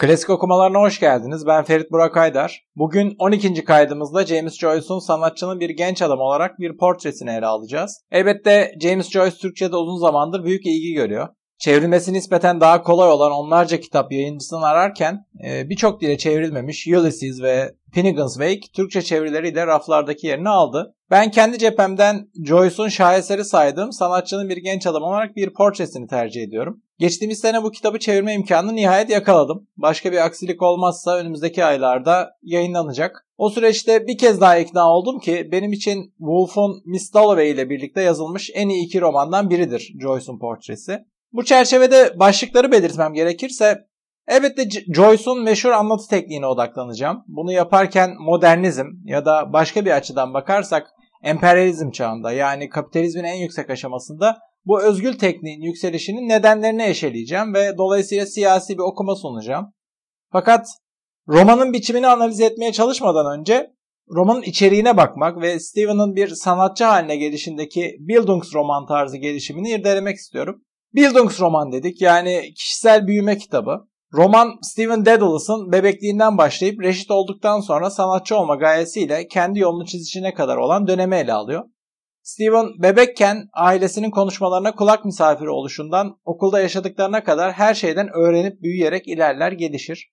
Klasik okumalarına hoş geldiniz. Ben Ferit Burak Aydar. Bugün 12. kaydımızda James Joyce'un sanatçının bir genç adam olarak bir portresini ele alacağız. Elbette James Joyce Türkçe'de uzun zamandır büyük ilgi görüyor. Çevrilmesi nispeten daha kolay olan onlarca kitap yayıncısını ararken e, birçok dile çevrilmemiş Ulysses ve Finnegan's Wake Türkçe çevirileriyle raflardaki yerini aldı. Ben kendi cephemden Joyce'un şaheseri saydığım sanatçının bir genç adam olarak bir portresini tercih ediyorum. Geçtiğimiz sene bu kitabı çevirme imkanını nihayet yakaladım. Başka bir aksilik olmazsa önümüzdeki aylarda yayınlanacak. O süreçte bir kez daha ikna oldum ki benim için Wolf'un Miss Dalloway ile birlikte yazılmış en iyi iki romandan biridir Joyce'un portresi. Bu çerçevede başlıkları belirtmem gerekirse elbette Joyce'un meşhur anlatı tekniğine odaklanacağım. Bunu yaparken modernizm ya da başka bir açıdan bakarsak emperyalizm çağında yani kapitalizmin en yüksek aşamasında bu özgül tekniğin yükselişinin nedenlerini eşeleyeceğim ve dolayısıyla siyasi bir okuma sunacağım. Fakat romanın biçimini analiz etmeye çalışmadan önce romanın içeriğine bakmak ve Steven'ın bir sanatçı haline gelişindeki Bildungsroman tarzı gelişimini irdelemek istiyorum. Bildungsroman dedik yani kişisel büyüme kitabı. Roman Steven Daedalus'ın bebekliğinden başlayıp reşit olduktan sonra sanatçı olma gayesiyle kendi yolunu çizişine kadar olan dönemi ele alıyor. Steven bebekken ailesinin konuşmalarına kulak misafiri oluşundan okulda yaşadıklarına kadar her şeyden öğrenip büyüyerek ilerler gelişir.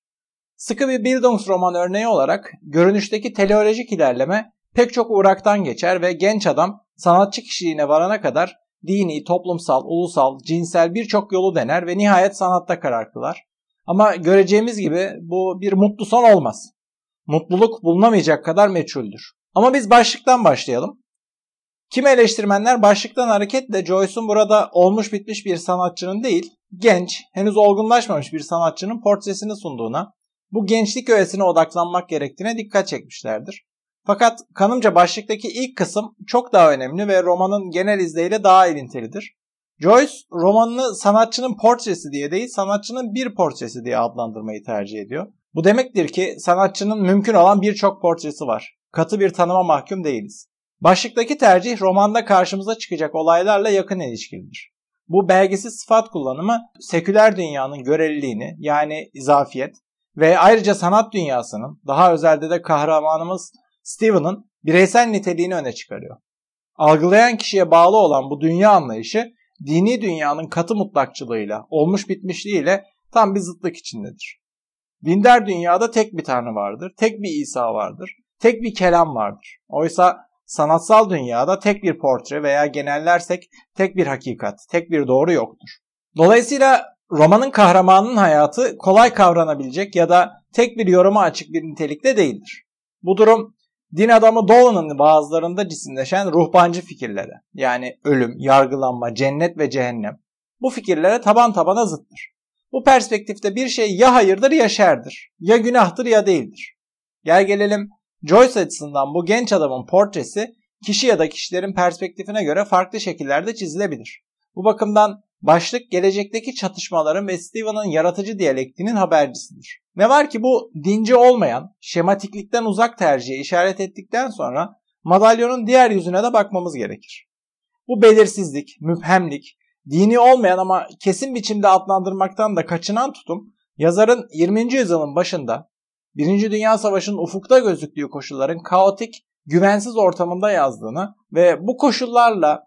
Sıkı bir Bildungsroman örneği olarak görünüşteki teleolojik ilerleme pek çok uğraktan geçer ve genç adam sanatçı kişiliğine varana kadar dini, toplumsal, ulusal, cinsel birçok yolu dener ve nihayet sanatta karar kılar. Ama göreceğimiz gibi bu bir mutlu son olmaz. Mutluluk bulunamayacak kadar meçhuldür. Ama biz başlıktan başlayalım. Kimi eleştirmenler başlıktan hareketle Joyce'un burada olmuş bitmiş bir sanatçının değil, genç, henüz olgunlaşmamış bir sanatçının portresini sunduğuna, bu gençlik öğesine odaklanmak gerektiğine dikkat çekmişlerdir. Fakat kanımca başlıktaki ilk kısım çok daha önemli ve romanın genel izleyiyle daha ilintilidir. Joyce romanını sanatçının portresi diye değil sanatçının bir portresi diye adlandırmayı tercih ediyor. Bu demektir ki sanatçının mümkün olan birçok portresi var. Katı bir tanıma mahkum değiliz. Başlıktaki tercih romanda karşımıza çıkacak olaylarla yakın ilişkilidir. Bu belgesiz sıfat kullanımı seküler dünyanın göreliliğini yani izafiyet ve ayrıca sanat dünyasının daha özelde de kahramanımız Steven'ın bireysel niteliğini öne çıkarıyor. Algılayan kişiye bağlı olan bu dünya anlayışı dini dünyanın katı mutlakçılığıyla, olmuş bitmişliğiyle tam bir zıtlık içindedir. Dindar dünyada tek bir tanrı vardır, tek bir İsa vardır, tek bir kelam vardır. Oysa sanatsal dünyada tek bir portre veya genellersek tek bir hakikat, tek bir doğru yoktur. Dolayısıyla romanın kahramanının hayatı kolay kavranabilecek ya da tek bir yoruma açık bir nitelikte değildir. Bu durum din adamı Dolan'ın bazılarında cisimleşen ruhbancı fikirlere yani ölüm, yargılanma, cennet ve cehennem bu fikirlere taban tabana zıttır. Bu perspektifte bir şey ya hayırdır ya şerdir, ya günahtır ya değildir. Gel gelelim Joyce açısından bu genç adamın portresi kişi ya da kişilerin perspektifine göre farklı şekillerde çizilebilir. Bu bakımdan başlık gelecekteki çatışmaların ve Steven'ın yaratıcı diyalektinin habercisidir. Ne var ki bu dinci olmayan, şematiklikten uzak tercihe işaret ettikten sonra madalyonun diğer yüzüne de bakmamız gerekir. Bu belirsizlik, müphemlik, dini olmayan ama kesin biçimde adlandırmaktan da kaçınan tutum yazarın 20. yüzyılın başında Birinci Dünya Savaşı'nın ufukta gözüktüğü koşulların kaotik, güvensiz ortamında yazdığını ve bu koşullarla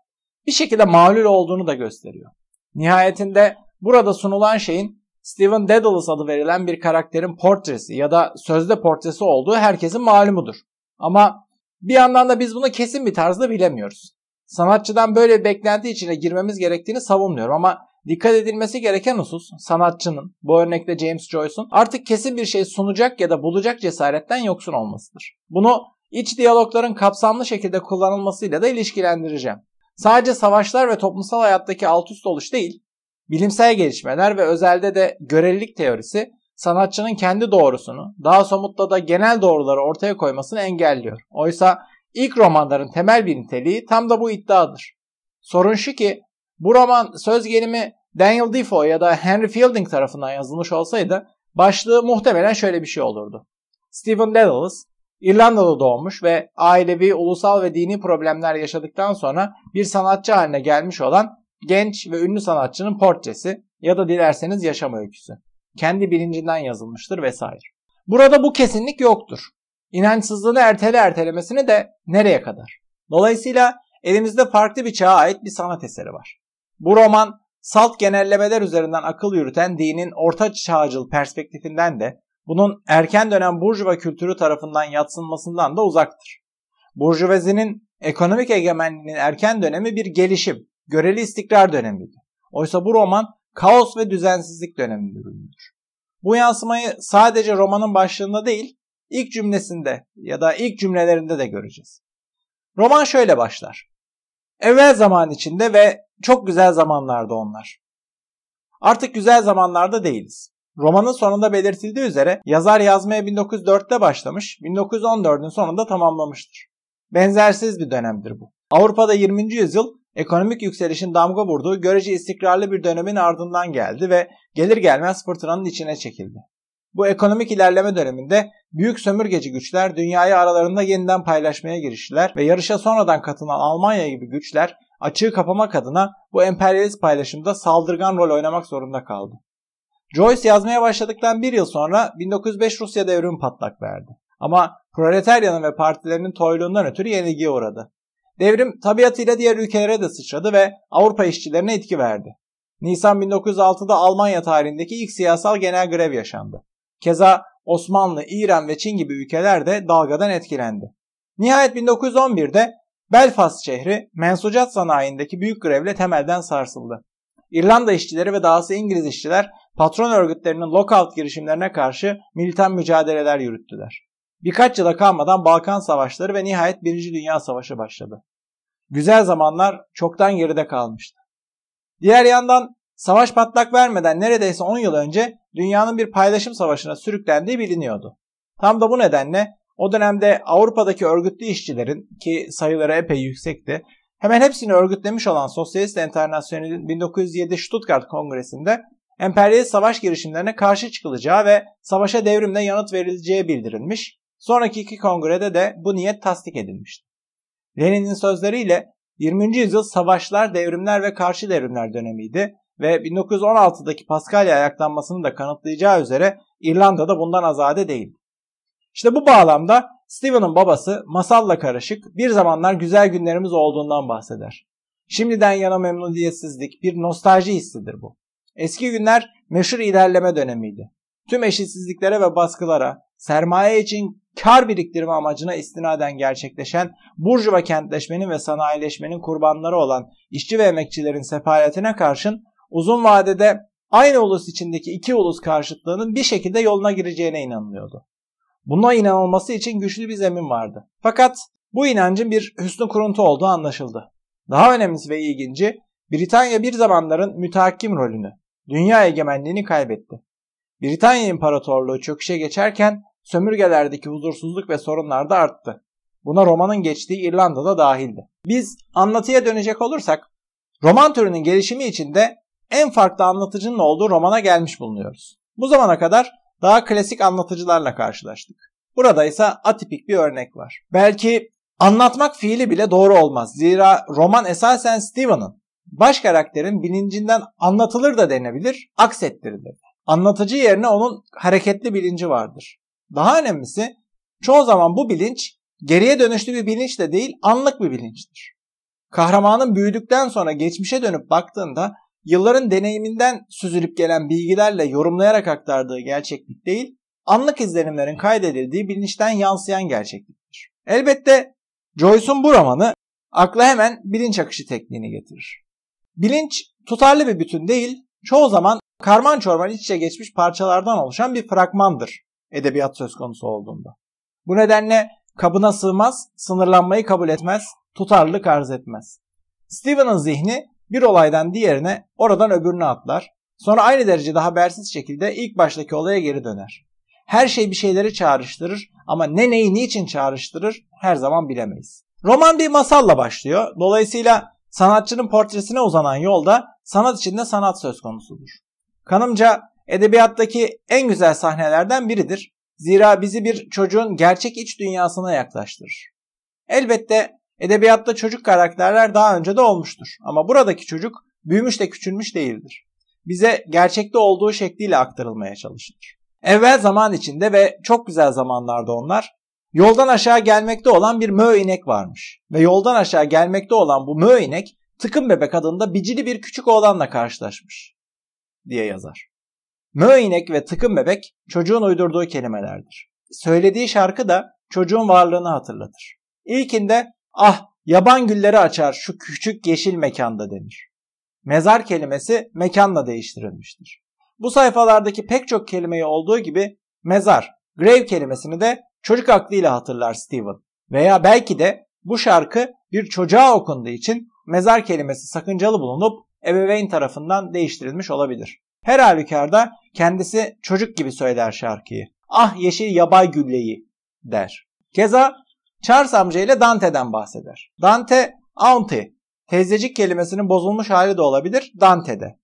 bir şekilde mağlul olduğunu da gösteriyor. Nihayetinde burada sunulan şeyin Stephen Dedalus adı verilen bir karakterin portresi ya da sözde portresi olduğu herkesin malumudur. Ama bir yandan da biz bunu kesin bir tarzda bilemiyoruz. Sanatçıdan böyle bir beklenti içine girmemiz gerektiğini savunmuyorum ama dikkat edilmesi gereken husus sanatçının, bu örnekte James Joyce'un artık kesin bir şey sunacak ya da bulacak cesaretten yoksun olmasıdır. Bunu iç diyalogların kapsamlı şekilde kullanılmasıyla da ilişkilendireceğim. Sadece savaşlar ve toplumsal hayattaki alt üst oluş değil, bilimsel gelişmeler ve özelde de görelilik teorisi sanatçının kendi doğrusunu, daha somutta da genel doğruları ortaya koymasını engelliyor. Oysa ilk romanların temel bir niteliği tam da bu iddiadır. Sorun şu ki bu roman söz gelimi Daniel Defoe ya da Henry Fielding tarafından yazılmış olsaydı başlığı muhtemelen şöyle bir şey olurdu. Stephen Dedalus İrlanda'da doğmuş ve ailevi, ulusal ve dini problemler yaşadıktan sonra bir sanatçı haline gelmiş olan genç ve ünlü sanatçının portresi ya da dilerseniz yaşam öyküsü. kendi bilincinden yazılmıştır vesaire. Burada bu kesinlik yoktur. İnançsızlığını ertele ertelemesini de nereye kadar? Dolayısıyla elimizde farklı bir çağa ait bir sanat eseri var. Bu roman salt genellemeler üzerinden akıl yürüten dinin orta çağcıl perspektifinden de bunun erken dönem burjuva kültürü tarafından yatsınmasından da uzaktır. Burjuvazinin ekonomik egemenliğinin erken dönemi bir gelişim, göreli istikrar dönemiydi. Oysa bu roman kaos ve düzensizlik döneminde ürünüdür. Bu yansımayı sadece romanın başlığında değil, ilk cümlesinde ya da ilk cümlelerinde de göreceğiz. Roman şöyle başlar. Evvel zaman içinde ve çok güzel zamanlarda onlar. Artık güzel zamanlarda değiliz. Romanın sonunda belirtildiği üzere yazar yazmaya 1904'te başlamış, 1914'ün sonunda tamamlamıştır. Benzersiz bir dönemdir bu. Avrupa'da 20. yüzyıl ekonomik yükselişin damga vurduğu görece istikrarlı bir dönemin ardından geldi ve gelir gelmez fırtınanın içine çekildi. Bu ekonomik ilerleme döneminde büyük sömürgeci güçler dünyayı aralarında yeniden paylaşmaya giriştiler ve yarışa sonradan katılan Almanya gibi güçler açığı kapamak adına bu emperyalist paylaşımda saldırgan rol oynamak zorunda kaldı. Joyce yazmaya başladıktan bir yıl sonra 1905 Rusya devrimi patlak verdi. Ama proletaryanın ve partilerinin toyluğundan ötürü yenilgiye uğradı. Devrim tabiatıyla diğer ülkelere de sıçradı ve Avrupa işçilerine etki verdi. Nisan 1906'da Almanya tarihindeki ilk siyasal genel grev yaşandı. Keza Osmanlı, İran ve Çin gibi ülkeler de dalgadan etkilendi. Nihayet 1911'de Belfast şehri mensucat sanayindeki büyük grevle temelden sarsıldı. İrlanda işçileri ve dahası İngiliz işçiler patron örgütlerinin lockout girişimlerine karşı militan mücadeleler yürüttüler. Birkaç yıla kalmadan Balkan Savaşları ve nihayet Birinci Dünya Savaşı başladı. Güzel zamanlar çoktan geride kalmıştı. Diğer yandan savaş patlak vermeden neredeyse 10 yıl önce dünyanın bir paylaşım savaşına sürüklendiği biliniyordu. Tam da bu nedenle o dönemde Avrupa'daki örgütlü işçilerin ki sayıları epey yüksekti hemen hepsini örgütlemiş olan Sosyalist Enternasyonel'in 1907 Stuttgart Kongresi'nde emperyalist savaş girişimlerine karşı çıkılacağı ve savaşa devrimle yanıt verileceği bildirilmiş Sonraki iki kongrede de bu niyet tasdik edilmişti. Lenin'in sözleriyle 20. yüzyıl savaşlar, devrimler ve karşı devrimler dönemiydi ve 1916'daki Paskalya ayaklanmasını da kanıtlayacağı üzere İrlanda da bundan azade değildi. İşte bu bağlamda Stephen'ın babası masalla karışık bir zamanlar güzel günlerimiz olduğundan bahseder. Şimdiden yana memnuniyetsizlik, bir nostalji hissidir bu. Eski günler meşhur ilerleme dönemiydi. Tüm eşitsizliklere ve baskılara, sermaye için kar biriktirme amacına istinaden gerçekleşen burjuva kentleşmenin ve sanayileşmenin kurbanları olan işçi ve emekçilerin sefaletine karşın uzun vadede aynı ulus içindeki iki ulus karşıtlığının bir şekilde yoluna gireceğine inanılıyordu. Buna inanılması için güçlü bir zemin vardı. Fakat bu inancın bir hüsnü kuruntu olduğu anlaşıldı. Daha önemlisi ve ilginci Britanya bir zamanların mütehakim rolünü, dünya egemenliğini kaybetti. Britanya İmparatorluğu çöküşe geçerken sömürgelerdeki huzursuzluk ve sorunlar da arttı. Buna romanın geçtiği İrlanda'da dahildi. Biz anlatıya dönecek olursak roman türünün gelişimi içinde en farklı anlatıcının olduğu romana gelmiş bulunuyoruz. Bu zamana kadar daha klasik anlatıcılarla karşılaştık. Burada ise atipik bir örnek var. Belki anlatmak fiili bile doğru olmaz. Zira roman esasen Stephen'ın baş karakterin bilincinden anlatılır da denebilir, aksettirilir. Anlatıcı yerine onun hareketli bilinci vardır. Daha önemlisi çoğu zaman bu bilinç geriye dönüşlü bir bilinç de değil anlık bir bilinçtir. Kahramanın büyüdükten sonra geçmişe dönüp baktığında yılların deneyiminden süzülüp gelen bilgilerle yorumlayarak aktardığı gerçeklik değil, anlık izlenimlerin kaydedildiği bilinçten yansıyan gerçekliktir. Elbette Joyce'un bu romanı akla hemen bilinç akışı tekniğini getirir. Bilinç tutarlı bir bütün değil, çoğu zaman karman çorman iç içe geçmiş parçalardan oluşan bir fragmandır edebiyat söz konusu olduğunda. Bu nedenle kabına sığmaz, sınırlanmayı kabul etmez, tutarlılık arz etmez. Stephen'ın zihni bir olaydan diğerine oradan öbürüne atlar. Sonra aynı derecede habersiz şekilde ilk baştaki olaya geri döner. Her şey bir şeyleri çağrıştırır ama ne neyi niçin çağrıştırır her zaman bilemeyiz. Roman bir masalla başlıyor. Dolayısıyla sanatçının portresine uzanan yolda sanat içinde sanat söz konusudur. Kanımca edebiyattaki en güzel sahnelerden biridir. Zira bizi bir çocuğun gerçek iç dünyasına yaklaştırır. Elbette edebiyatta çocuk karakterler daha önce de olmuştur ama buradaki çocuk büyümüş de küçülmüş değildir. bize gerçekte olduğu şekliyle aktarılmaya çalışılır. Evvel zaman içinde ve çok güzel zamanlarda onlar yoldan aşağı gelmekte olan bir mö inek varmış. Ve yoldan aşağı gelmekte olan bu mö inek tıkım bebek adında bicili bir küçük oğlanla karşılaşmış diye yazar. Mö inek ve tıkım bebek çocuğun uydurduğu kelimelerdir. Söylediği şarkı da çocuğun varlığını hatırlatır. İlkinde ah yaban gülleri açar şu küçük yeşil mekanda denir. Mezar kelimesi mekanla değiştirilmiştir. Bu sayfalardaki pek çok kelimeyi olduğu gibi mezar, grave kelimesini de çocuk aklıyla hatırlar Steven. Veya belki de bu şarkı bir çocuğa okunduğu için mezar kelimesi sakıncalı bulunup ebeveyn tarafından değiştirilmiş olabilir. Her halükarda kendisi çocuk gibi söyler şarkıyı. Ah yeşil yabay gülleyi der. Keza Charles amca ile Dante'den bahseder. Dante, auntie, teyzecik kelimesinin bozulmuş hali de olabilir Dante'de.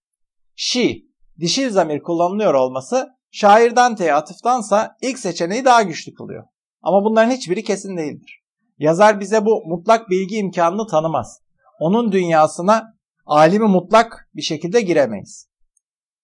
She, dişil zamir kullanılıyor olması şair Dante'ye atıftansa ilk seçeneği daha güçlü kılıyor. Ama bunların hiçbiri kesin değildir. Yazar bize bu mutlak bilgi imkanını tanımaz. Onun dünyasına alimi mutlak bir şekilde giremeyiz.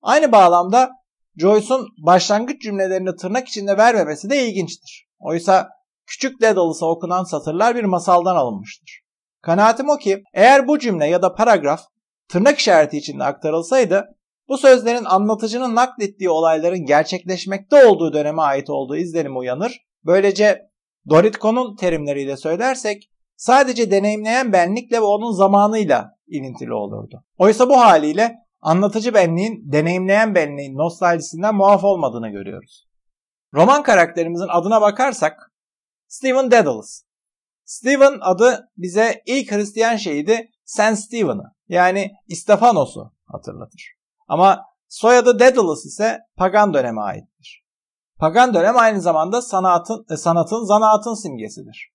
Aynı bağlamda Joyce'un başlangıç cümlelerini tırnak içinde vermemesi de ilginçtir. Oysa Küçük Daedalus'a okunan satırlar bir masaldan alınmıştır. Kanaatim o ki eğer bu cümle ya da paragraf tırnak işareti içinde aktarılsaydı bu sözlerin anlatıcının naklettiği olayların gerçekleşmekte olduğu döneme ait olduğu izlenimi uyanır. Böylece Doritko'nun terimleriyle söylersek sadece deneyimleyen benlikle ve onun zamanıyla ilintili olurdu. Oysa bu haliyle anlatıcı benliğin deneyimleyen benliğin nostaljisinden muaf olmadığını görüyoruz. Roman karakterimizin adına bakarsak Stephen Dedalus. Stephen adı bize ilk Hristiyan şehidi Saint Stephen'ı yani İstefanos'u hatırlatır. Ama soyadı Dedalus ise pagan döneme aittir. Pagan dönem aynı zamanda sanatın, e, sanatın, zanaatın simgesidir.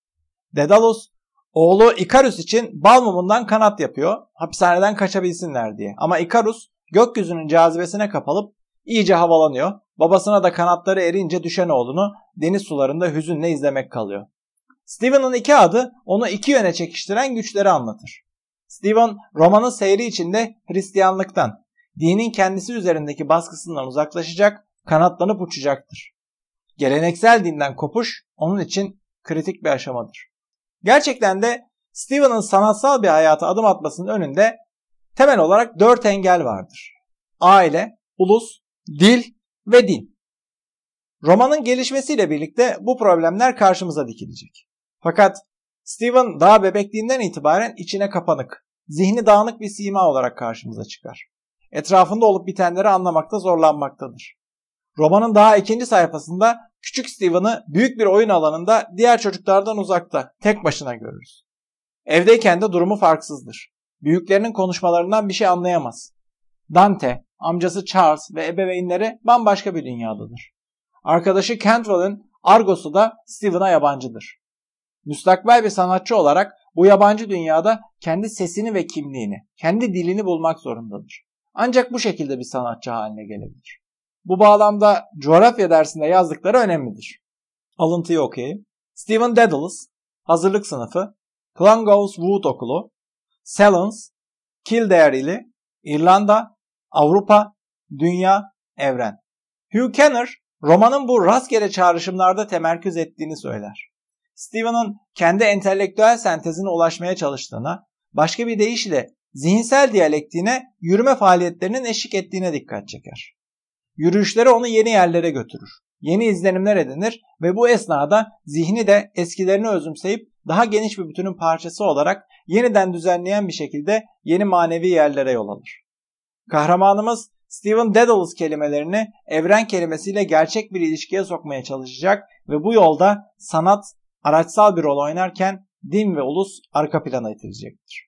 Dedalus oğlu Ikarus için bal mumundan kanat yapıyor hapishaneden kaçabilsinler diye. Ama Ikarus gökyüzünün cazibesine kapılıp iyice havalanıyor. Babasına da kanatları erince düşen oğlunu deniz sularında hüzünle izlemek kalıyor. Stephen'ın iki adı onu iki yöne çekiştiren güçleri anlatır. Stephen romanın seyri içinde Hristiyanlıktan, dinin kendisi üzerindeki baskısından uzaklaşacak, kanatlanıp uçacaktır. Geleneksel dinden kopuş onun için kritik bir aşamadır. Gerçekten de Stephen'ın sanatsal bir hayata adım atmasının önünde temel olarak dört engel vardır. Aile, ulus, dil ve din. Romanın gelişmesiyle birlikte bu problemler karşımıza dikilecek. Fakat Steven daha bebekliğinden itibaren içine kapanık, zihni dağınık bir sima olarak karşımıza çıkar. Etrafında olup bitenleri anlamakta zorlanmaktadır. Romanın daha ikinci sayfasında küçük Steven'ı büyük bir oyun alanında diğer çocuklardan uzakta, tek başına görürüz. Evdeyken de durumu farksızdır. Büyüklerinin konuşmalarından bir şey anlayamaz. Dante, amcası Charles ve ebeveynleri bambaşka bir dünyadadır. Arkadaşı Cantwell'ın Argos'u da Steven'a yabancıdır. Müstakbel bir sanatçı olarak bu yabancı dünyada kendi sesini ve kimliğini, kendi dilini bulmak zorundadır. Ancak bu şekilde bir sanatçı haline gelebilir. Bu bağlamda coğrafya dersinde yazdıkları önemlidir. Alıntıyı okuyayım. Stephen Dedalus, hazırlık sınıfı, Clongowes Wood Okulu, Salons, Kildare ili, İrlanda, Avrupa, Dünya, Evren. Hugh Kenner, romanın bu rastgele çağrışımlarda temerküz ettiğini söyler. Stephen'ın kendi entelektüel sentezine ulaşmaya çalıştığına, başka bir deyişle zihinsel diyalektiğine yürüme faaliyetlerinin eşlik ettiğine dikkat çeker. Yürüyüşleri onu yeni yerlere götürür. Yeni izlenimler edinir ve bu esnada zihni de eskilerini özümseyip daha geniş bir bütünün parçası olarak yeniden düzenleyen bir şekilde yeni manevi yerlere yol alır. Kahramanımız Stephen Dedalus kelimelerini evren kelimesiyle gerçek bir ilişkiye sokmaya çalışacak ve bu yolda sanat araçsal bir rol oynarken din ve ulus arka plana itilecektir.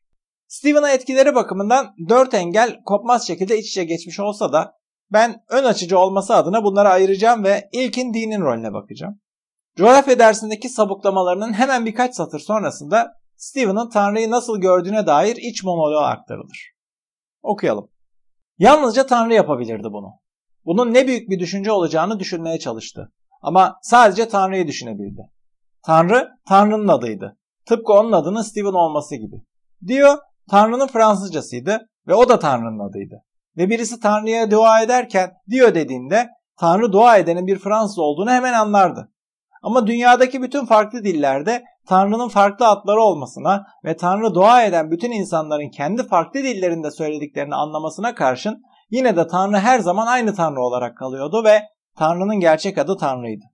Stephen'a etkileri bakımından dört engel kopmaz şekilde iç içe geçmiş olsa da ben ön açıcı olması adına bunları ayıracağım ve ilkin dinin rolüne bakacağım. Coğrafya dersindeki sabuklamalarının hemen birkaç satır sonrasında Stephen'ın Tanrı'yı nasıl gördüğüne dair iç monoloğu aktarılır. Okuyalım. Yalnızca Tanrı yapabilirdi bunu. Bunun ne büyük bir düşünce olacağını düşünmeye çalıştı. Ama sadece Tanrı'yı düşünebildi. Tanrı, Tanrı'nın adıydı. Tıpkı onun adının Steven olması gibi. Diyor, Tanrı'nın Fransızcasıydı ve o da Tanrı'nın adıydı. Ve birisi Tanrı'ya dua ederken diyor dediğinde Tanrı dua edenin bir Fransız olduğunu hemen anlardı. Ama dünyadaki bütün farklı dillerde Tanrı'nın farklı adları olmasına ve Tanrı dua eden bütün insanların kendi farklı dillerinde söylediklerini anlamasına karşın yine de Tanrı her zaman aynı Tanrı olarak kalıyordu ve Tanrı'nın gerçek adı Tanrı'ydı.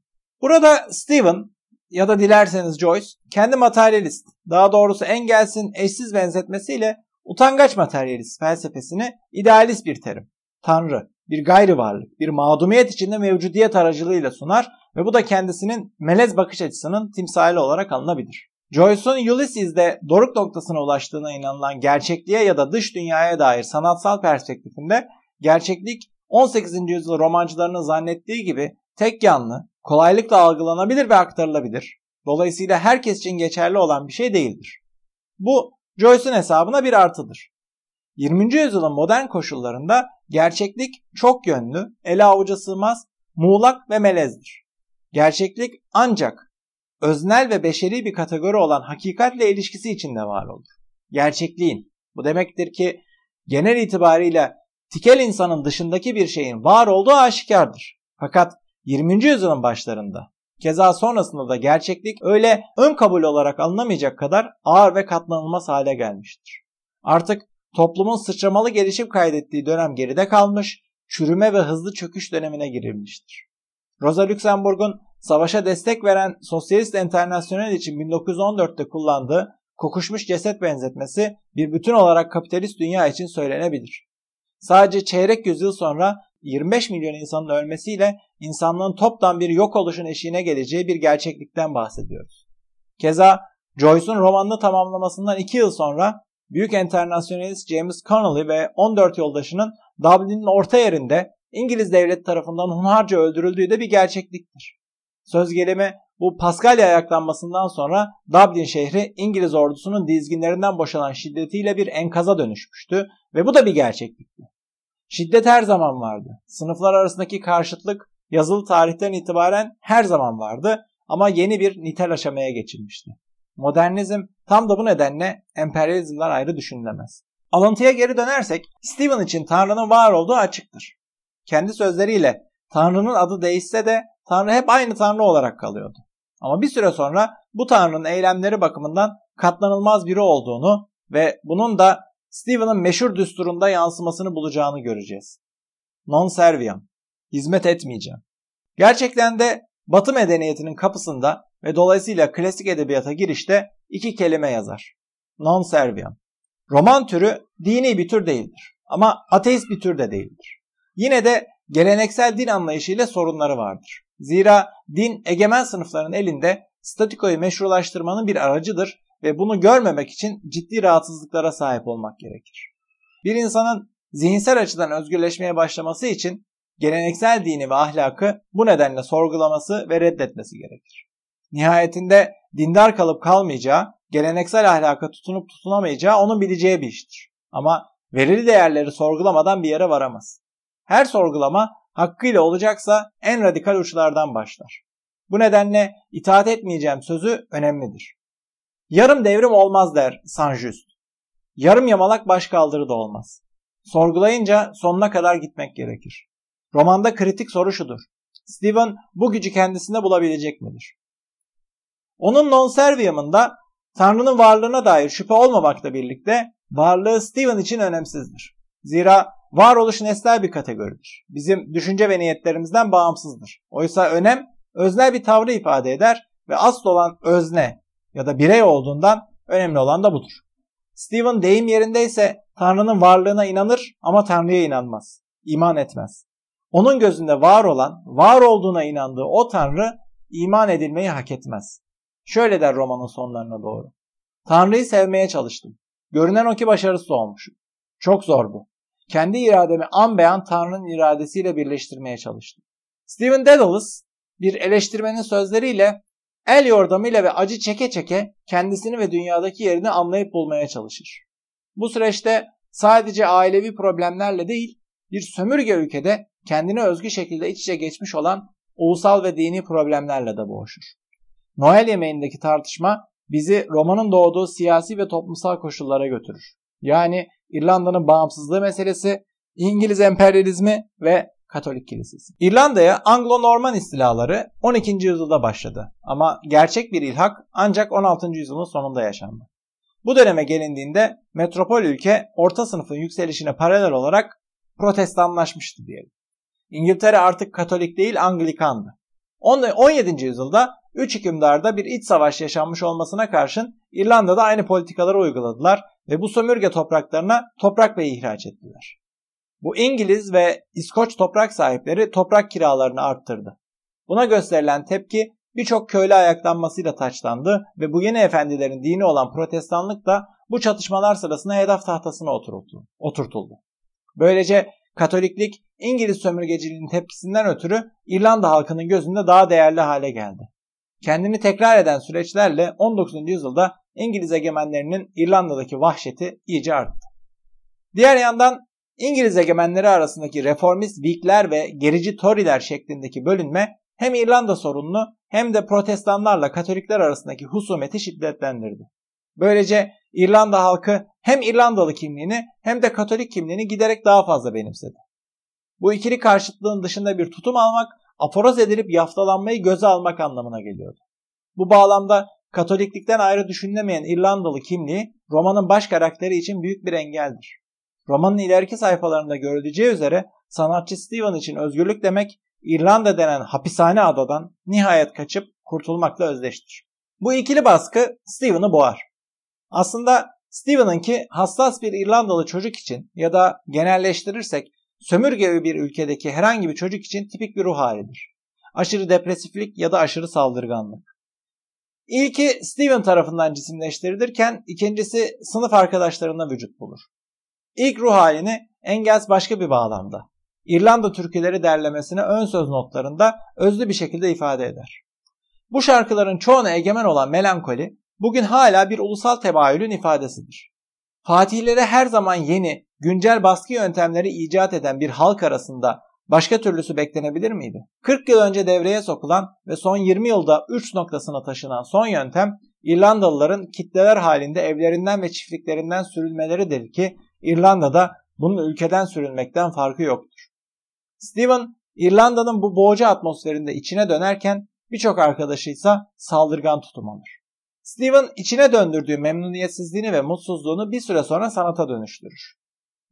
Burada Stephen ya da dilerseniz Joyce kendi materyalist, daha doğrusu Engels'in eşsiz benzetmesiyle utangaç materyalist felsefesini idealist bir terim. Tanrı, bir gayri varlık, bir mağdumiyet içinde mevcudiyet aracılığıyla sunar ve bu da kendisinin melez bakış açısının timsali olarak alınabilir. Joyce'un Ulysses'de doruk noktasına ulaştığına inanılan gerçekliğe ya da dış dünyaya dair sanatsal perspektifinde gerçeklik 18. yüzyıl romancılarının zannettiği gibi tek yanlı, kolaylıkla algılanabilir ve aktarılabilir. Dolayısıyla herkes için geçerli olan bir şey değildir. Bu Joyce'un hesabına bir artıdır. 20. yüzyılın modern koşullarında gerçeklik çok yönlü, ele avuca sığmaz, muğlak ve melezdir. Gerçeklik ancak öznel ve beşeri bir kategori olan hakikatle ilişkisi içinde var olur. Gerçekliğin, bu demektir ki genel itibariyle tikel insanın dışındaki bir şeyin var olduğu aşikardır. Fakat 20. yüzyılın başlarında keza sonrasında da gerçeklik öyle ön kabul olarak alınamayacak kadar ağır ve katlanılmaz hale gelmiştir. Artık toplumun sıçramalı gelişim kaydettiği dönem geride kalmış, çürüme ve hızlı çöküş dönemine girilmiştir. Rosa Luxemburg'un savaşa destek veren Sosyalist Enternasyonel için 1914'te kullandığı kokuşmuş ceset benzetmesi bir bütün olarak kapitalist dünya için söylenebilir. Sadece çeyrek yüzyıl sonra 25 milyon insanın ölmesiyle insanlığın toptan bir yok oluşun eşiğine geleceği bir gerçeklikten bahsediyoruz. Keza Joyce'un romanını tamamlamasından 2 yıl sonra büyük enternasyonalist James Connolly ve 14 yoldaşının Dublin'in orta yerinde İngiliz devlet tarafından hunharca öldürüldüğü de bir gerçekliktir. Söz gelimi bu Paskalya ayaklanmasından sonra Dublin şehri İngiliz ordusunun dizginlerinden boşalan şiddetiyle bir enkaza dönüşmüştü ve bu da bir gerçeklikti. Şiddet her zaman vardı. Sınıflar arasındaki karşıtlık yazılı tarihten itibaren her zaman vardı ama yeni bir nitel aşamaya geçilmişti. Modernizm tam da bu nedenle emperyalizmden ayrı düşünülemez. Alıntıya geri dönersek Stephen için Tanrı'nın var olduğu açıktır. Kendi sözleriyle Tanrı'nın adı değişse de Tanrı hep aynı Tanrı olarak kalıyordu. Ama bir süre sonra bu Tanrı'nın eylemleri bakımından katlanılmaz biri olduğunu ve bunun da Stephen'ın meşhur düsturunda yansımasını bulacağını göreceğiz. Non serviam. Hizmet etmeyeceğim. Gerçekten de Batı medeniyetinin kapısında ve dolayısıyla klasik edebiyata girişte iki kelime yazar. Non serviam. Roman türü dini bir tür değildir. Ama ateist bir tür de değildir. Yine de geleneksel din anlayışıyla sorunları vardır. Zira din egemen sınıfların elinde statikoyu meşrulaştırmanın bir aracıdır ve bunu görmemek için ciddi rahatsızlıklara sahip olmak gerekir. Bir insanın zihinsel açıdan özgürleşmeye başlaması için geleneksel dini ve ahlakı bu nedenle sorgulaması ve reddetmesi gerekir. Nihayetinde dindar kalıp kalmayacağı, geleneksel ahlaka tutunup tutunamayacağı onun bileceği bir iştir. Ama verili değerleri sorgulamadan bir yere varamaz. Her sorgulama hakkıyla olacaksa en radikal uçlardan başlar. Bu nedenle itaat etmeyeceğim sözü önemlidir. Yarım devrim olmaz der Saint-Just. Yarım yamalak baş kaldırı da olmaz. Sorgulayınca sonuna kadar gitmek gerekir. Romanda kritik soru şudur. Steven bu gücü kendisinde bulabilecek midir? Onun non servium'ında Tanrı'nın varlığına dair şüphe olmamakla birlikte varlığı Steven için önemsizdir. Zira varoluş nesnel bir kategoridir. Bizim düşünce ve niyetlerimizden bağımsızdır. Oysa önem öznel bir tavrı ifade eder ve asıl olan özne ya da birey olduğundan önemli olan da budur. Stephen deyim yerindeyse Tanrı'nın varlığına inanır ama Tanrı'ya inanmaz. iman etmez. Onun gözünde var olan, var olduğuna inandığı o Tanrı iman edilmeyi hak etmez. Şöyle der romanın sonlarına doğru. Tanrı'yı sevmeye çalıştım. Görünen o ki başarısız olmuşum. Çok zor bu. Kendi irademi an beyan Tanrı'nın iradesiyle birleştirmeye çalıştım. Stephen Dedalus bir eleştirmenin sözleriyle el yordamıyla ve acı çeke çeke kendisini ve dünyadaki yerini anlayıp bulmaya çalışır. Bu süreçte sadece ailevi problemlerle değil, bir sömürge ülkede kendine özgü şekilde iç içe geçmiş olan ulusal ve dini problemlerle de boğuşur. Noel yemeğindeki tartışma bizi romanın doğduğu siyasi ve toplumsal koşullara götürür. Yani İrlanda'nın bağımsızlığı meselesi, İngiliz emperyalizmi ve Katolik Kilisesi. İrlanda'ya Anglo-Norman istilaları 12. yüzyılda başladı ama gerçek bir ilhak ancak 16. yüzyılın sonunda yaşandı. Bu döneme gelindiğinde metropol ülke orta sınıfın yükselişine paralel olarak protestanlaşmıştı diyelim. İngiltere artık Katolik değil Anglikandı. 17. yüzyılda 3 hükümdarda bir iç savaş yaşanmış olmasına karşın İrlanda'da aynı politikaları uyguladılar ve bu sömürge topraklarına toprak beyi ihraç ettiler. Bu İngiliz ve İskoç toprak sahipleri toprak kiralarını arttırdı. Buna gösterilen tepki birçok köylü ayaklanmasıyla taçlandı ve bu yeni efendilerin dini olan protestanlık da bu çatışmalar sırasında hedef tahtasına oturtuldu. Böylece Katoliklik İngiliz sömürgeciliğinin tepkisinden ötürü İrlanda halkının gözünde daha değerli hale geldi. Kendini tekrar eden süreçlerle 19. yüzyılda İngiliz egemenlerinin İrlanda'daki vahşeti iyice arttı. Diğer yandan İngiliz egemenleri arasındaki reformist Whigler ve gerici Tory'ler şeklindeki bölünme hem İrlanda sorununu hem de protestanlarla Katolikler arasındaki husumeti şiddetlendirdi. Böylece İrlanda halkı hem İrlandalı kimliğini hem de Katolik kimliğini giderek daha fazla benimsedi. Bu ikili karşıtlığın dışında bir tutum almak, aforoz edilip yaftalanmayı göze almak anlamına geliyordu. Bu bağlamda Katoliklikten ayrı düşünülemeyen İrlandalı kimliği romanın baş karakteri için büyük bir engeldir. Romanın ileriki sayfalarında görüleceği üzere sanatçı Stephen için özgürlük demek İrlanda denen hapishane adadan nihayet kaçıp kurtulmakla özdeştir. Bu ikili baskı Stephen'ı boğar. Aslında Stephen'ınki hassas bir İrlandalı çocuk için ya da genelleştirirsek sömürge bir ülkedeki herhangi bir çocuk için tipik bir ruh halidir. Aşırı depresiflik ya da aşırı saldırganlık. İlki Stephen tarafından cisimleştirilirken ikincisi sınıf arkadaşlarına vücut bulur. İlk ruh halini Engels başka bir bağlamda. İrlanda türküleri derlemesine ön söz notlarında özlü bir şekilde ifade eder. Bu şarkıların çoğuna egemen olan melankoli bugün hala bir ulusal temayülün ifadesidir. Fatihlere her zaman yeni, güncel baskı yöntemleri icat eden bir halk arasında başka türlüsü beklenebilir miydi? 40 yıl önce devreye sokulan ve son 20 yılda 3 noktasına taşınan son yöntem İrlandalıların kitleler halinde evlerinden ve çiftliklerinden sürülmeleridir ki İrlanda'da bunun ülkeden sürülmekten farkı yoktur. Steven İrlanda'nın bu boğucu atmosferinde içine dönerken birçok arkadaşı ise saldırgan tutum alır. Steven içine döndürdüğü memnuniyetsizliğini ve mutsuzluğunu bir süre sonra sanata dönüştürür.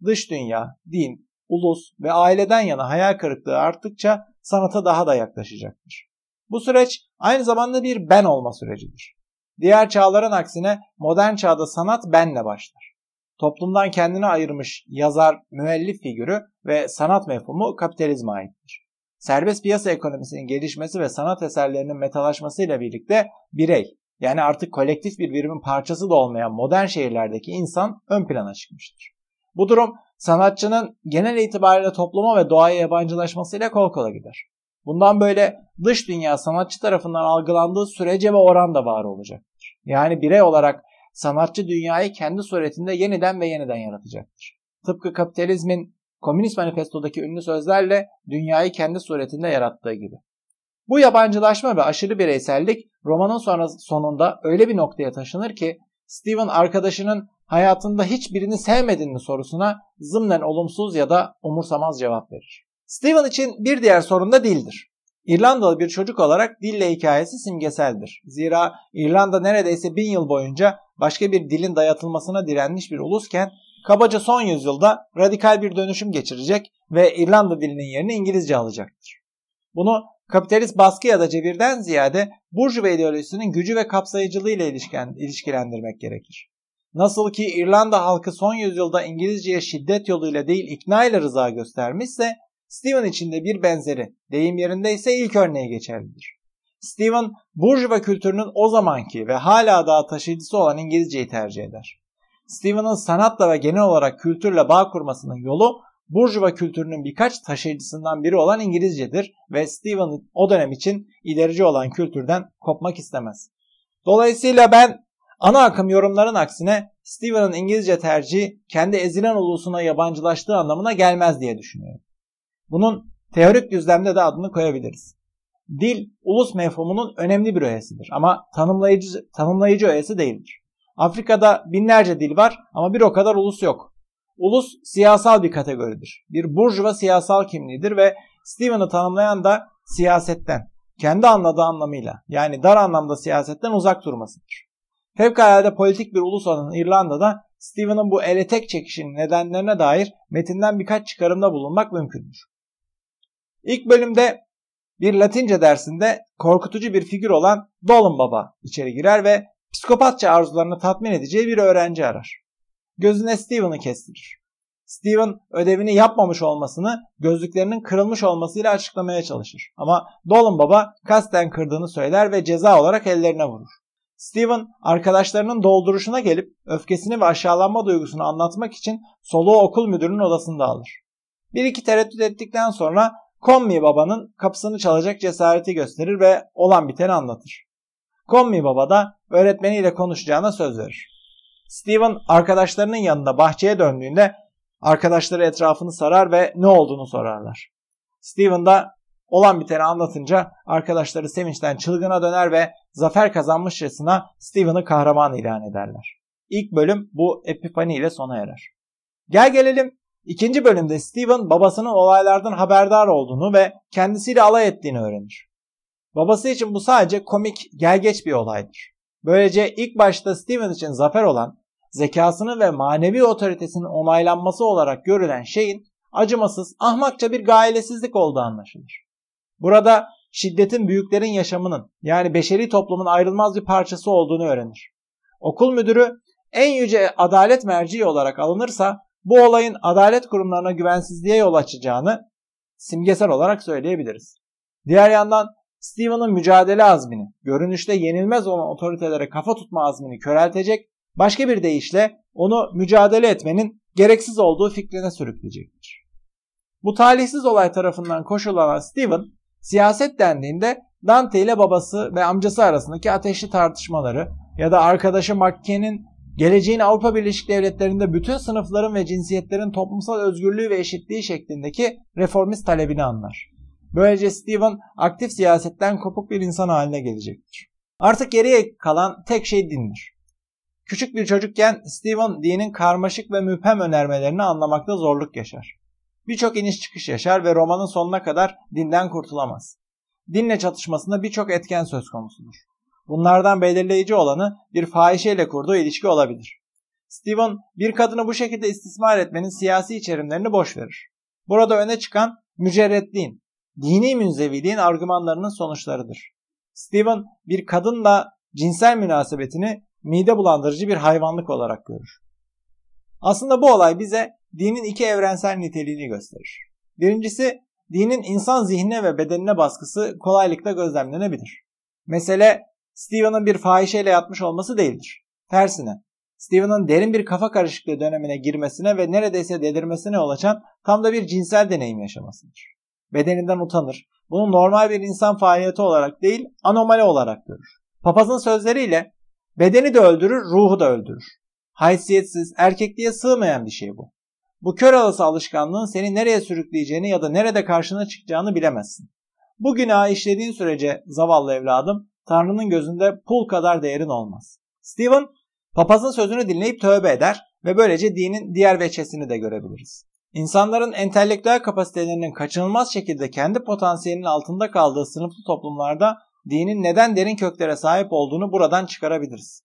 Dış dünya, din, ulus ve aileden yana hayal kırıklığı arttıkça sanata daha da yaklaşacaktır. Bu süreç aynı zamanda bir ben olma sürecidir. Diğer çağların aksine modern çağda sanat benle başlar toplumdan kendini ayırmış yazar, müellif figürü ve sanat mefhumu kapitalizme aittir. Serbest piyasa ekonomisinin gelişmesi ve sanat eserlerinin metalaşmasıyla birlikte birey, yani artık kolektif bir birimin parçası da olmayan modern şehirlerdeki insan ön plana çıkmıştır. Bu durum sanatçının genel itibariyle topluma ve doğaya yabancılaşmasıyla kol kola gider. Bundan böyle dış dünya sanatçı tarafından algılandığı sürece ve oran da var olacaktır. Yani birey olarak sanatçı dünyayı kendi suretinde yeniden ve yeniden yaratacaktır. Tıpkı kapitalizmin Komünist Manifesto'daki ünlü sözlerle dünyayı kendi suretinde yarattığı gibi. Bu yabancılaşma ve aşırı bireysellik romanın sonra sonunda öyle bir noktaya taşınır ki Steven arkadaşının hayatında hiçbirini sevmedin mi sorusuna zımnen olumsuz ya da umursamaz cevap verir. Steven için bir diğer sorun da dildir. İrlandalı bir çocuk olarak dille hikayesi simgeseldir. Zira İrlanda neredeyse bin yıl boyunca başka bir dilin dayatılmasına direnmiş bir ulusken kabaca son yüzyılda radikal bir dönüşüm geçirecek ve İrlanda dilinin yerini İngilizce alacaktır. Bunu kapitalist baskı ya da cebirden ziyade Burjuva ideolojisinin gücü ve kapsayıcılığıyla ilişkilendirmek gerekir. Nasıl ki İrlanda halkı son yüzyılda İngilizceye şiddet yoluyla değil ikna ile rıza göstermişse Steven için de bir benzeri, deyim yerindeyse ilk örneği geçerlidir. Steven, Burjuva kültürünün o zamanki ve hala daha taşıyıcısı olan İngilizceyi tercih eder. Steven'ın sanatla ve genel olarak kültürle bağ kurmasının yolu Burjuva kültürünün birkaç taşıyıcısından biri olan İngilizcedir ve Steven o dönem için ilerici olan kültürden kopmak istemez. Dolayısıyla ben ana akım yorumların aksine Steven'ın İngilizce tercihi kendi ezilen ulusuna yabancılaştığı anlamına gelmez diye düşünüyorum. Bunun teorik düzlemde de adını koyabiliriz. Dil, ulus mefhumunun önemli bir öğesidir ama tanımlayıcı, tanımlayıcı öğesi değildir. Afrika'da binlerce dil var ama bir o kadar ulus yok. Ulus siyasal bir kategoridir. Bir burjuva siyasal kimliğidir ve Stephen'ı tanımlayan da siyasetten, kendi anladığı anlamıyla yani dar anlamda siyasetten uzak durmasıdır. Fevkalade politik bir ulus olan İrlanda'da Stephen'ın bu ele tek çekişinin nedenlerine dair metinden birkaç çıkarımda bulunmak mümkündür. İlk bölümde bir Latince dersinde korkutucu bir figür olan Dolan Baba içeri girer ve psikopatça arzularını tatmin edeceği bir öğrenci arar. Gözüne Steven'ı kestirir. Steven ödevini yapmamış olmasını gözlüklerinin kırılmış olmasıyla açıklamaya çalışır. Ama Dolan Baba kasten kırdığını söyler ve ceza olarak ellerine vurur. Steven arkadaşlarının dolduruşuna gelip öfkesini ve aşağılanma duygusunu anlatmak için soluğu okul müdürünün odasında alır. Bir iki tereddüt ettikten sonra Kommi babanın kapısını çalacak cesareti gösterir ve olan biteni anlatır. Kommi baba da öğretmeniyle konuşacağına söz verir. Steven arkadaşlarının yanında bahçeye döndüğünde arkadaşları etrafını sarar ve ne olduğunu sorarlar. Steven da olan biteni anlatınca arkadaşları sevinçten çılgına döner ve zafer kazanmışçasına Steven'ı kahraman ilan ederler. İlk bölüm bu epifani ile sona erer. Gel gelelim İkinci bölümde Steven babasının olaylardan haberdar olduğunu ve kendisiyle alay ettiğini öğrenir. Babası için bu sadece komik, gelgeç bir olaydır. Böylece ilk başta Steven için zafer olan zekasının ve manevi otoritesinin onaylanması olarak görülen şeyin acımasız, ahmakça bir gailesizlik olduğu anlaşılır. Burada şiddetin büyüklerin yaşamının yani beşeri toplumun ayrılmaz bir parçası olduğunu öğrenir. Okul müdürü en yüce adalet merciği olarak alınırsa bu olayın adalet kurumlarına güvensizliğe yol açacağını simgesel olarak söyleyebiliriz. Diğer yandan Steven'ın mücadele azmini, görünüşte yenilmez olan otoritelere kafa tutma azmini köreltecek, başka bir deyişle onu mücadele etmenin gereksiz olduğu fikrine sürükleyecektir. Bu talihsiz olay tarafından koşullanan Steven, siyaset dendiğinde Dante ile babası ve amcası arasındaki ateşli tartışmaları ya da arkadaşı Mackie'nin geleceğin Avrupa Birleşik Devletleri'nde bütün sınıfların ve cinsiyetlerin toplumsal özgürlüğü ve eşitliği şeklindeki reformist talebini anlar. Böylece Stephen aktif siyasetten kopuk bir insan haline gelecektir. Artık geriye kalan tek şey dindir. Küçük bir çocukken Stephen dinin karmaşık ve müphem önermelerini anlamakta zorluk yaşar. Birçok iniş çıkış yaşar ve romanın sonuna kadar dinden kurtulamaz. Dinle çatışmasında birçok etken söz konusudur. Bunlardan belirleyici olanı bir fahişeyle kurduğu ilişki olabilir. Steven bir kadını bu şekilde istismar etmenin siyasi içerimlerini boş verir. Burada öne çıkan mücerretliğin, dini münzeviliğin argümanlarının sonuçlarıdır. Steven bir kadınla cinsel münasebetini mide bulandırıcı bir hayvanlık olarak görür. Aslında bu olay bize dinin iki evrensel niteliğini gösterir. Birincisi dinin insan zihnine ve bedenine baskısı kolaylıkla gözlemlenebilir. Mesele Steven'ın bir fahişeyle yatmış olması değildir. Tersine Steven'ın derin bir kafa karışıklığı dönemine girmesine ve neredeyse delirmesine yol açan tam da bir cinsel deneyim yaşamasıdır. Bedeninden utanır. Bunu normal bir insan faaliyeti olarak değil, anomali olarak görür. Papazın sözleriyle bedeni de öldürür, ruhu da öldürür. Haysiyetsiz, erkekliğe sığmayan bir şey bu. Bu kör alası alışkanlığın seni nereye sürükleyeceğini ya da nerede karşına çıkacağını bilemezsin. Bu günahı işlediğin sürece zavallı evladım Tanrı'nın gözünde pul kadar değerin olmaz. Stephen papazın sözünü dinleyip tövbe eder ve böylece dinin diğer veçesini de görebiliriz. İnsanların entelektüel kapasitelerinin kaçınılmaz şekilde kendi potansiyelinin altında kaldığı sınıflı toplumlarda dinin neden derin köklere sahip olduğunu buradan çıkarabiliriz.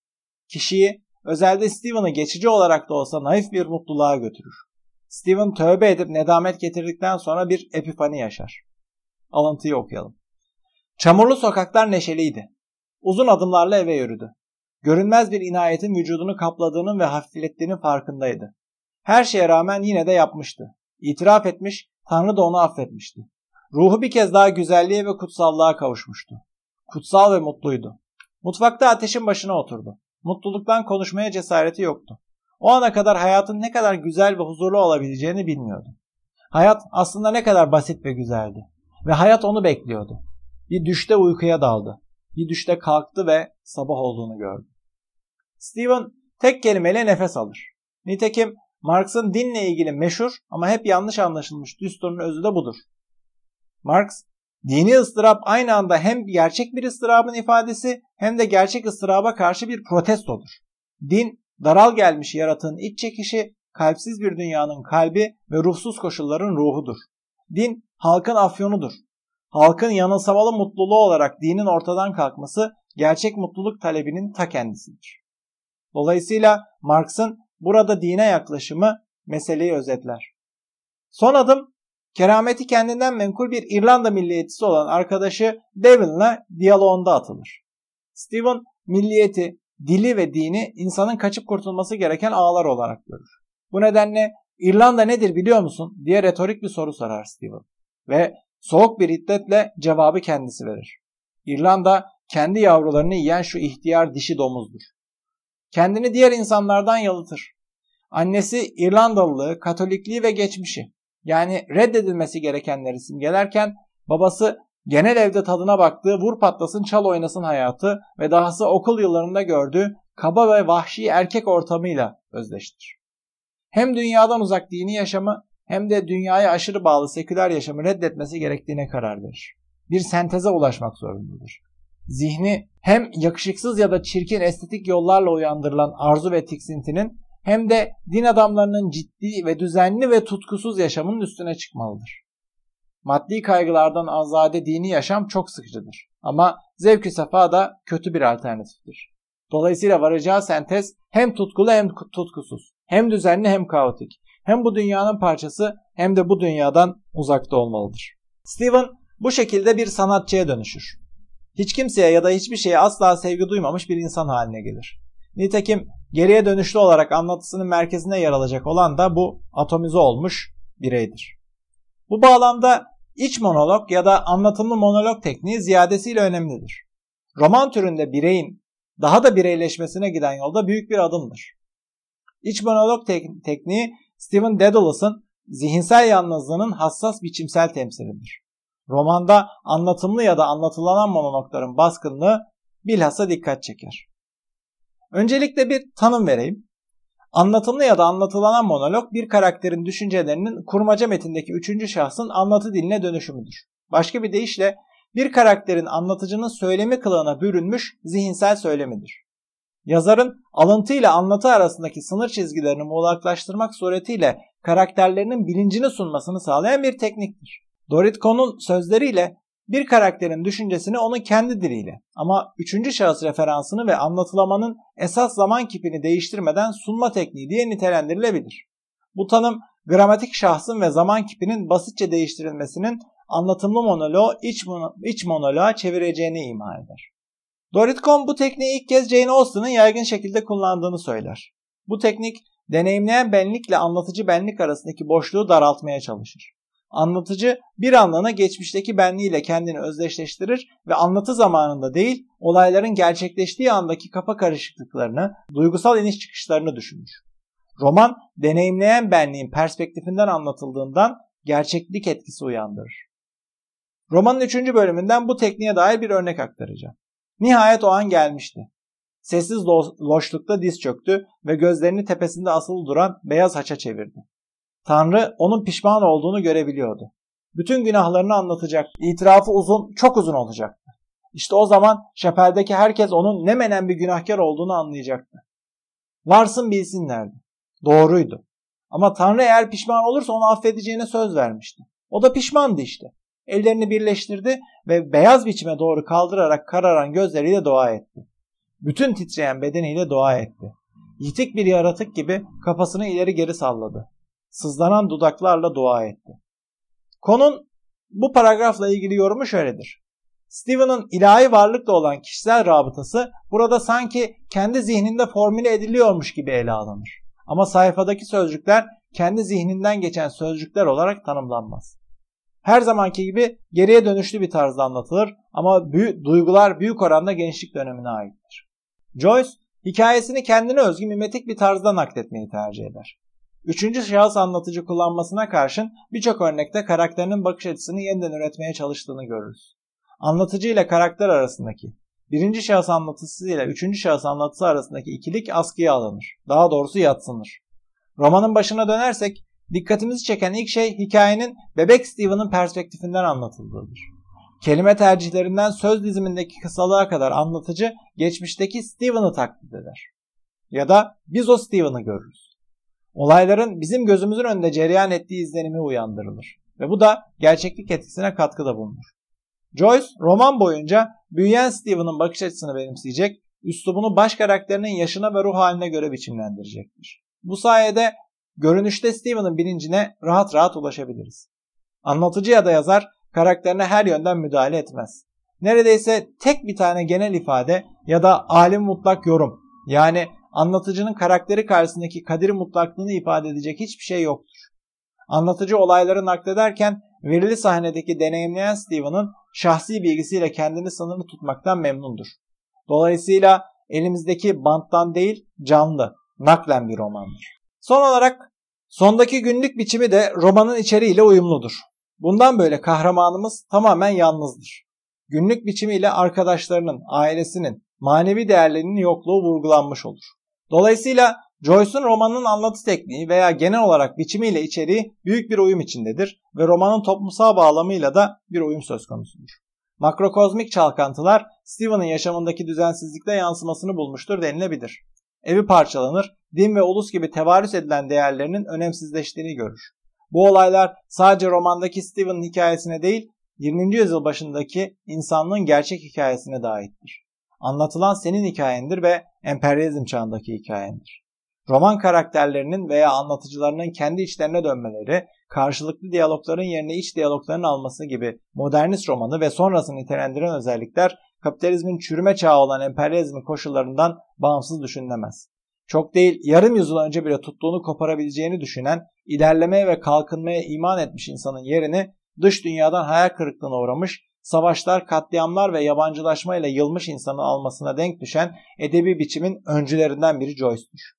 Kişiyi, özelde Stephen'ı geçici olarak da olsa naif bir mutluluğa götürür. Stephen tövbe edip nedamet getirdikten sonra bir epifani yaşar. Alıntıyı okuyalım. Çamurlu sokaklar neşeliydi. Uzun adımlarla eve yürüdü. Görünmez bir inayetin vücudunu kapladığının ve hafiflettiğinin farkındaydı. Her şeye rağmen yine de yapmıştı. İtiraf etmiş, Tanrı da onu affetmişti. Ruhu bir kez daha güzelliğe ve kutsallığa kavuşmuştu. Kutsal ve mutluydu. Mutfakta ateşin başına oturdu. Mutluluktan konuşmaya cesareti yoktu. O ana kadar hayatın ne kadar güzel ve huzurlu olabileceğini bilmiyordu. Hayat aslında ne kadar basit ve güzeldi. Ve hayat onu bekliyordu. Bir düşte uykuya daldı. Bir düşte kalktı ve sabah olduğunu gördü. Steven tek kelimeyle nefes alır. Nitekim Marx'ın dinle ilgili meşhur ama hep yanlış anlaşılmış düsturun özü de budur. Marx, dini ıstırap aynı anda hem gerçek bir ıstırabın ifadesi hem de gerçek ıstıraba karşı bir protestodur. Din, daral gelmiş yaratığın iç çekişi kalpsiz bir dünyanın kalbi ve ruhsuz koşulların ruhudur. Din halkın afyonudur. Halkın yanılsamalı mutluluğu olarak dinin ortadan kalkması gerçek mutluluk talebinin ta kendisidir. Dolayısıyla Marx'ın burada dine yaklaşımı meseleyi özetler. Son adım kerameti kendinden menkul bir İrlanda milliyetçisi olan arkadaşı Devon'la diyaloğunda atılır. Stephen milliyeti, dili ve dini insanın kaçıp kurtulması gereken ağlar olarak görür. Bu nedenle İrlanda nedir biliyor musun diye retorik bir soru sorar Stephen ve soğuk bir hiddetle cevabı kendisi verir. İrlanda kendi yavrularını yiyen şu ihtiyar dişi domuzdur. Kendini diğer insanlardan yalıtır. Annesi İrlandalılığı, Katolikliği ve geçmişi yani reddedilmesi gerekenleri simgelerken babası genel evde tadına baktığı vur patlasın çal oynasın hayatı ve dahası okul yıllarında gördüğü kaba ve vahşi erkek ortamıyla özdeştir. Hem dünyadan uzak dini yaşamı hem de dünyaya aşırı bağlı seküler yaşamı reddetmesi gerektiğine karar verir. Bir senteze ulaşmak zorundadır. Zihni hem yakışıksız ya da çirkin estetik yollarla uyandırılan arzu ve tiksintinin hem de din adamlarının ciddi ve düzenli ve tutkusuz yaşamının üstüne çıkmalıdır. Maddi kaygılardan azade dini yaşam çok sıkıcıdır. Ama zevk-i sefa da kötü bir alternatiftir. Dolayısıyla varacağı sentez hem tutkulu hem tutkusuz, hem düzenli hem kaotik, hem bu dünyanın parçası hem de bu dünyadan uzakta olmalıdır. Steven bu şekilde bir sanatçıya dönüşür. Hiç kimseye ya da hiçbir şeye asla sevgi duymamış bir insan haline gelir. Nitekim geriye dönüşlü olarak anlatısının merkezine yer alacak olan da bu atomize olmuş bireydir. Bu bağlamda iç monolog ya da anlatımlı monolog tekniği ziyadesiyle önemlidir. Roman türünde bireyin daha da bireyleşmesine giden yolda büyük bir adımdır. İç monolog tek- tekniği Stephen Daedalus'ın zihinsel yalnızlığının hassas biçimsel temsilidir. Romanda anlatımlı ya da anlatılanan monologların baskınlığı bilhassa dikkat çeker. Öncelikle bir tanım vereyim. Anlatımlı ya da anlatılanan monolog bir karakterin düşüncelerinin kurmaca metindeki üçüncü şahsın anlatı diline dönüşümüdür. Başka bir deyişle bir karakterin anlatıcının söylemi kılığına bürünmüş zihinsel söylemidir. Yazarın alıntı ile anlatı arasındaki sınır çizgilerini muğlaklaştırmak suretiyle karakterlerinin bilincini sunmasını sağlayan bir tekniktir. Dorit Cohn'un sözleriyle bir karakterin düşüncesini onun kendi diliyle ama üçüncü şahıs referansını ve anlatılamanın esas zaman kipini değiştirmeden sunma tekniği diye nitelendirilebilir. Bu tanım gramatik şahsın ve zaman kipinin basitçe değiştirilmesinin anlatımlı monoloğu iç, iç monoloğa çevireceğini ima eder. Dorit Cohn bu tekniği ilk kez Jane Austen'ın yaygın şekilde kullandığını söyler. Bu teknik deneyimleyen benlikle anlatıcı benlik arasındaki boşluğu daraltmaya çalışır. Anlatıcı bir anlığına geçmişteki benliğiyle kendini özdeşleştirir ve anlatı zamanında değil, olayların gerçekleştiği andaki kafa karışıklıklarını, duygusal iniş çıkışlarını düşünür. Roman, deneyimleyen benliğin perspektifinden anlatıldığından gerçeklik etkisi uyandırır. Romanın 3. bölümünden bu tekniğe dair bir örnek aktaracağım. Nihayet o an gelmişti. Sessiz loşlukta diz çöktü ve gözlerini tepesinde asılı duran beyaz haça çevirdi. Tanrı onun pişman olduğunu görebiliyordu. Bütün günahlarını anlatacak. İtirafı uzun, çok uzun olacaktı. İşte o zaman şapeldeki herkes onun ne menen bir günahkar olduğunu anlayacaktı. Varsın bilsinlerdi. Doğruydu. Ama Tanrı eğer pişman olursa onu affedeceğine söz vermişti. O da pişmandı işte. Ellerini birleştirdi ve beyaz biçime doğru kaldırarak kararan gözleriyle dua etti. Bütün titreyen bedeniyle dua etti. Yitik bir yaratık gibi kafasını ileri geri salladı sızlanan dudaklarla dua etti. Konun bu paragrafla ilgili yorumu şöyledir. Stephen'ın ilahi varlıkla olan kişisel rabıtası burada sanki kendi zihninde formüle ediliyormuş gibi ele alınır. Ama sayfadaki sözcükler kendi zihninden geçen sözcükler olarak tanımlanmaz. Her zamanki gibi geriye dönüşlü bir tarzda anlatılır ama büyük, duygular büyük oranda gençlik dönemine aittir. Joyce hikayesini kendine özgü mimetik bir tarzda nakletmeyi tercih eder. Üçüncü şahıs anlatıcı kullanmasına karşın birçok örnekte karakterinin bakış açısını yeniden üretmeye çalıştığını görürüz. Anlatıcı ile karakter arasındaki, birinci şahıs anlatısı ile üçüncü şahıs anlatısı arasındaki ikilik askıya alınır. Daha doğrusu yatsınır. Romanın başına dönersek dikkatimizi çeken ilk şey hikayenin bebek Steven'ın perspektifinden anlatıldığıdır. Kelime tercihlerinden söz dizimindeki kısalığa kadar anlatıcı geçmişteki Steven'ı taklit eder. Ya da biz o Steven'ı görürüz. Olayların bizim gözümüzün önünde cereyan ettiği izlenimi uyandırılır ve bu da gerçeklik etkisine katkıda bulunur. Joyce roman boyunca büyüyen Stephen'ın bakış açısını benimseyecek, üslubunu baş karakterinin yaşına ve ruh haline göre biçimlendirecektir. Bu sayede görünüşte Stephen'ın bilincine rahat rahat ulaşabiliriz. Anlatıcı ya da yazar karakterine her yönden müdahale etmez. Neredeyse tek bir tane genel ifade ya da alim mutlak yorum yani anlatıcının karakteri karşısındaki kaderi mutlaklığını ifade edecek hiçbir şey yoktur. Anlatıcı olayları naklederken verili sahnedeki deneyimleyen Steven'ın şahsi bilgisiyle kendini sınırlı tutmaktan memnundur. Dolayısıyla elimizdeki banttan değil canlı, naklen bir romandır. Son olarak sondaki günlük biçimi de romanın içeriğiyle uyumludur. Bundan böyle kahramanımız tamamen yalnızdır. Günlük biçimiyle arkadaşlarının, ailesinin, manevi değerlerinin yokluğu vurgulanmış olur. Dolayısıyla Joyce'un romanın anlatı tekniği veya genel olarak biçimiyle içeriği büyük bir uyum içindedir ve romanın toplumsal bağlamıyla da bir uyum söz konusudur. Makrokozmik çalkantılar Stephen'ın yaşamındaki düzensizlikte yansımasını bulmuştur denilebilir. Evi parçalanır, din ve ulus gibi tevarüs edilen değerlerinin önemsizleştiğini görür. Bu olaylar sadece romandaki Stephen'ın hikayesine değil, 20. yüzyıl başındaki insanlığın gerçek hikayesine de. Anlatılan senin hikayendir ve emperyalizm çağındaki hikayendir. Roman karakterlerinin veya anlatıcılarının kendi içlerine dönmeleri, karşılıklı diyalogların yerine iç diyalogların alması gibi modernist romanı ve sonrasını nitelendiren özellikler kapitalizmin çürüme çağı olan emperyalizmin koşullarından bağımsız düşünülemez. Çok değil yarım yüzyıl önce bile tuttuğunu koparabileceğini düşünen, ilerlemeye ve kalkınmaya iman etmiş insanın yerini dış dünyadan hayal kırıklığına uğramış, savaşlar, katliamlar ve yabancılaşmayla yılmış insanı almasına denk düşen edebi biçimin öncülerinden biri Joyce'dur.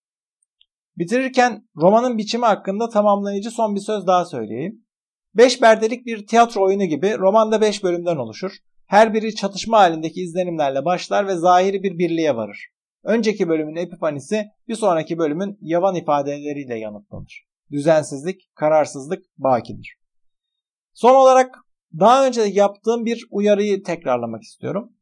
Bitirirken romanın biçimi hakkında tamamlayıcı son bir söz daha söyleyeyim. Beş berdelik bir tiyatro oyunu gibi romanda beş bölümden oluşur. Her biri çatışma halindeki izlenimlerle başlar ve zahiri bir birliğe varır. Önceki bölümün epifanisi bir sonraki bölümün yavan ifadeleriyle yanıtlanır. Düzensizlik, kararsızlık bakidir. Son olarak daha önce yaptığım bir uyarıyı tekrarlamak istiyorum.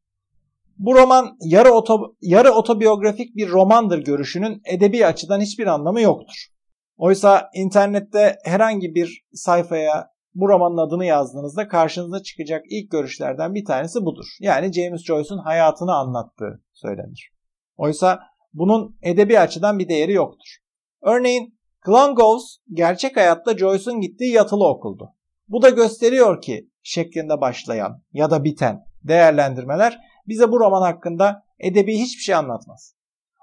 Bu roman yarı, oto, yarı otobiyografik bir romandır görüşünün edebi açıdan hiçbir anlamı yoktur. Oysa internette herhangi bir sayfaya bu romanın adını yazdığınızda karşınıza çıkacak ilk görüşlerden bir tanesi budur. Yani James Joyce'un hayatını anlattığı söylenir. Oysa bunun edebi açıdan bir değeri yoktur. Örneğin Glangolls gerçek hayatta Joyce'un gittiği yatılı okuldu. Bu da gösteriyor ki şeklinde başlayan ya da biten değerlendirmeler bize bu roman hakkında edebi hiçbir şey anlatmaz.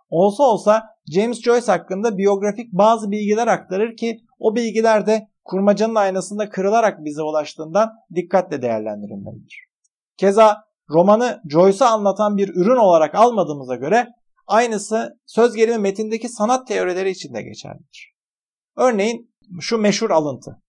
Olsa olsa James Joyce hakkında biyografik bazı bilgiler aktarır ki o bilgiler de kurmacanın aynasında kırılarak bize ulaştığından dikkatle değerlendirilmelidir. Keza romanı Joyce'a anlatan bir ürün olarak almadığımıza göre aynısı söz gelimi metindeki sanat teorileri için de geçerlidir. Örneğin şu meşhur alıntı.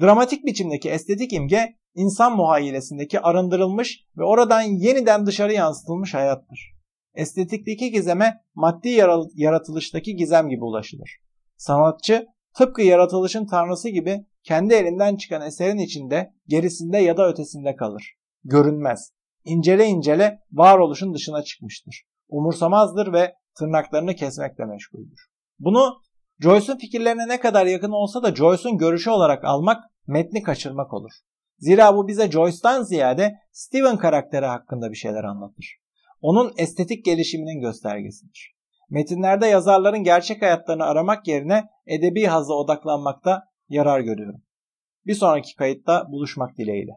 Dramatik biçimdeki estetik imge insan muhayyilesindeki arındırılmış ve oradan yeniden dışarı yansıtılmış hayattır. Estetikteki gizeme maddi yaratılıştaki gizem gibi ulaşılır. Sanatçı tıpkı yaratılışın tanrısı gibi kendi elinden çıkan eserin içinde, gerisinde ya da ötesinde kalır. Görünmez. İncele incele varoluşun dışına çıkmıştır. Umursamazdır ve tırnaklarını kesmekle meşguldür. Bunu Joyce'un fikirlerine ne kadar yakın olsa da Joyce'un görüşü olarak almak metni kaçırmak olur. Zira bu bize Joyce'dan ziyade Steven karakteri hakkında bir şeyler anlatır. Onun estetik gelişiminin göstergesidir. Metinlerde yazarların gerçek hayatlarını aramak yerine edebi hazza odaklanmakta yarar görüyorum. Bir sonraki kayıtta buluşmak dileğiyle.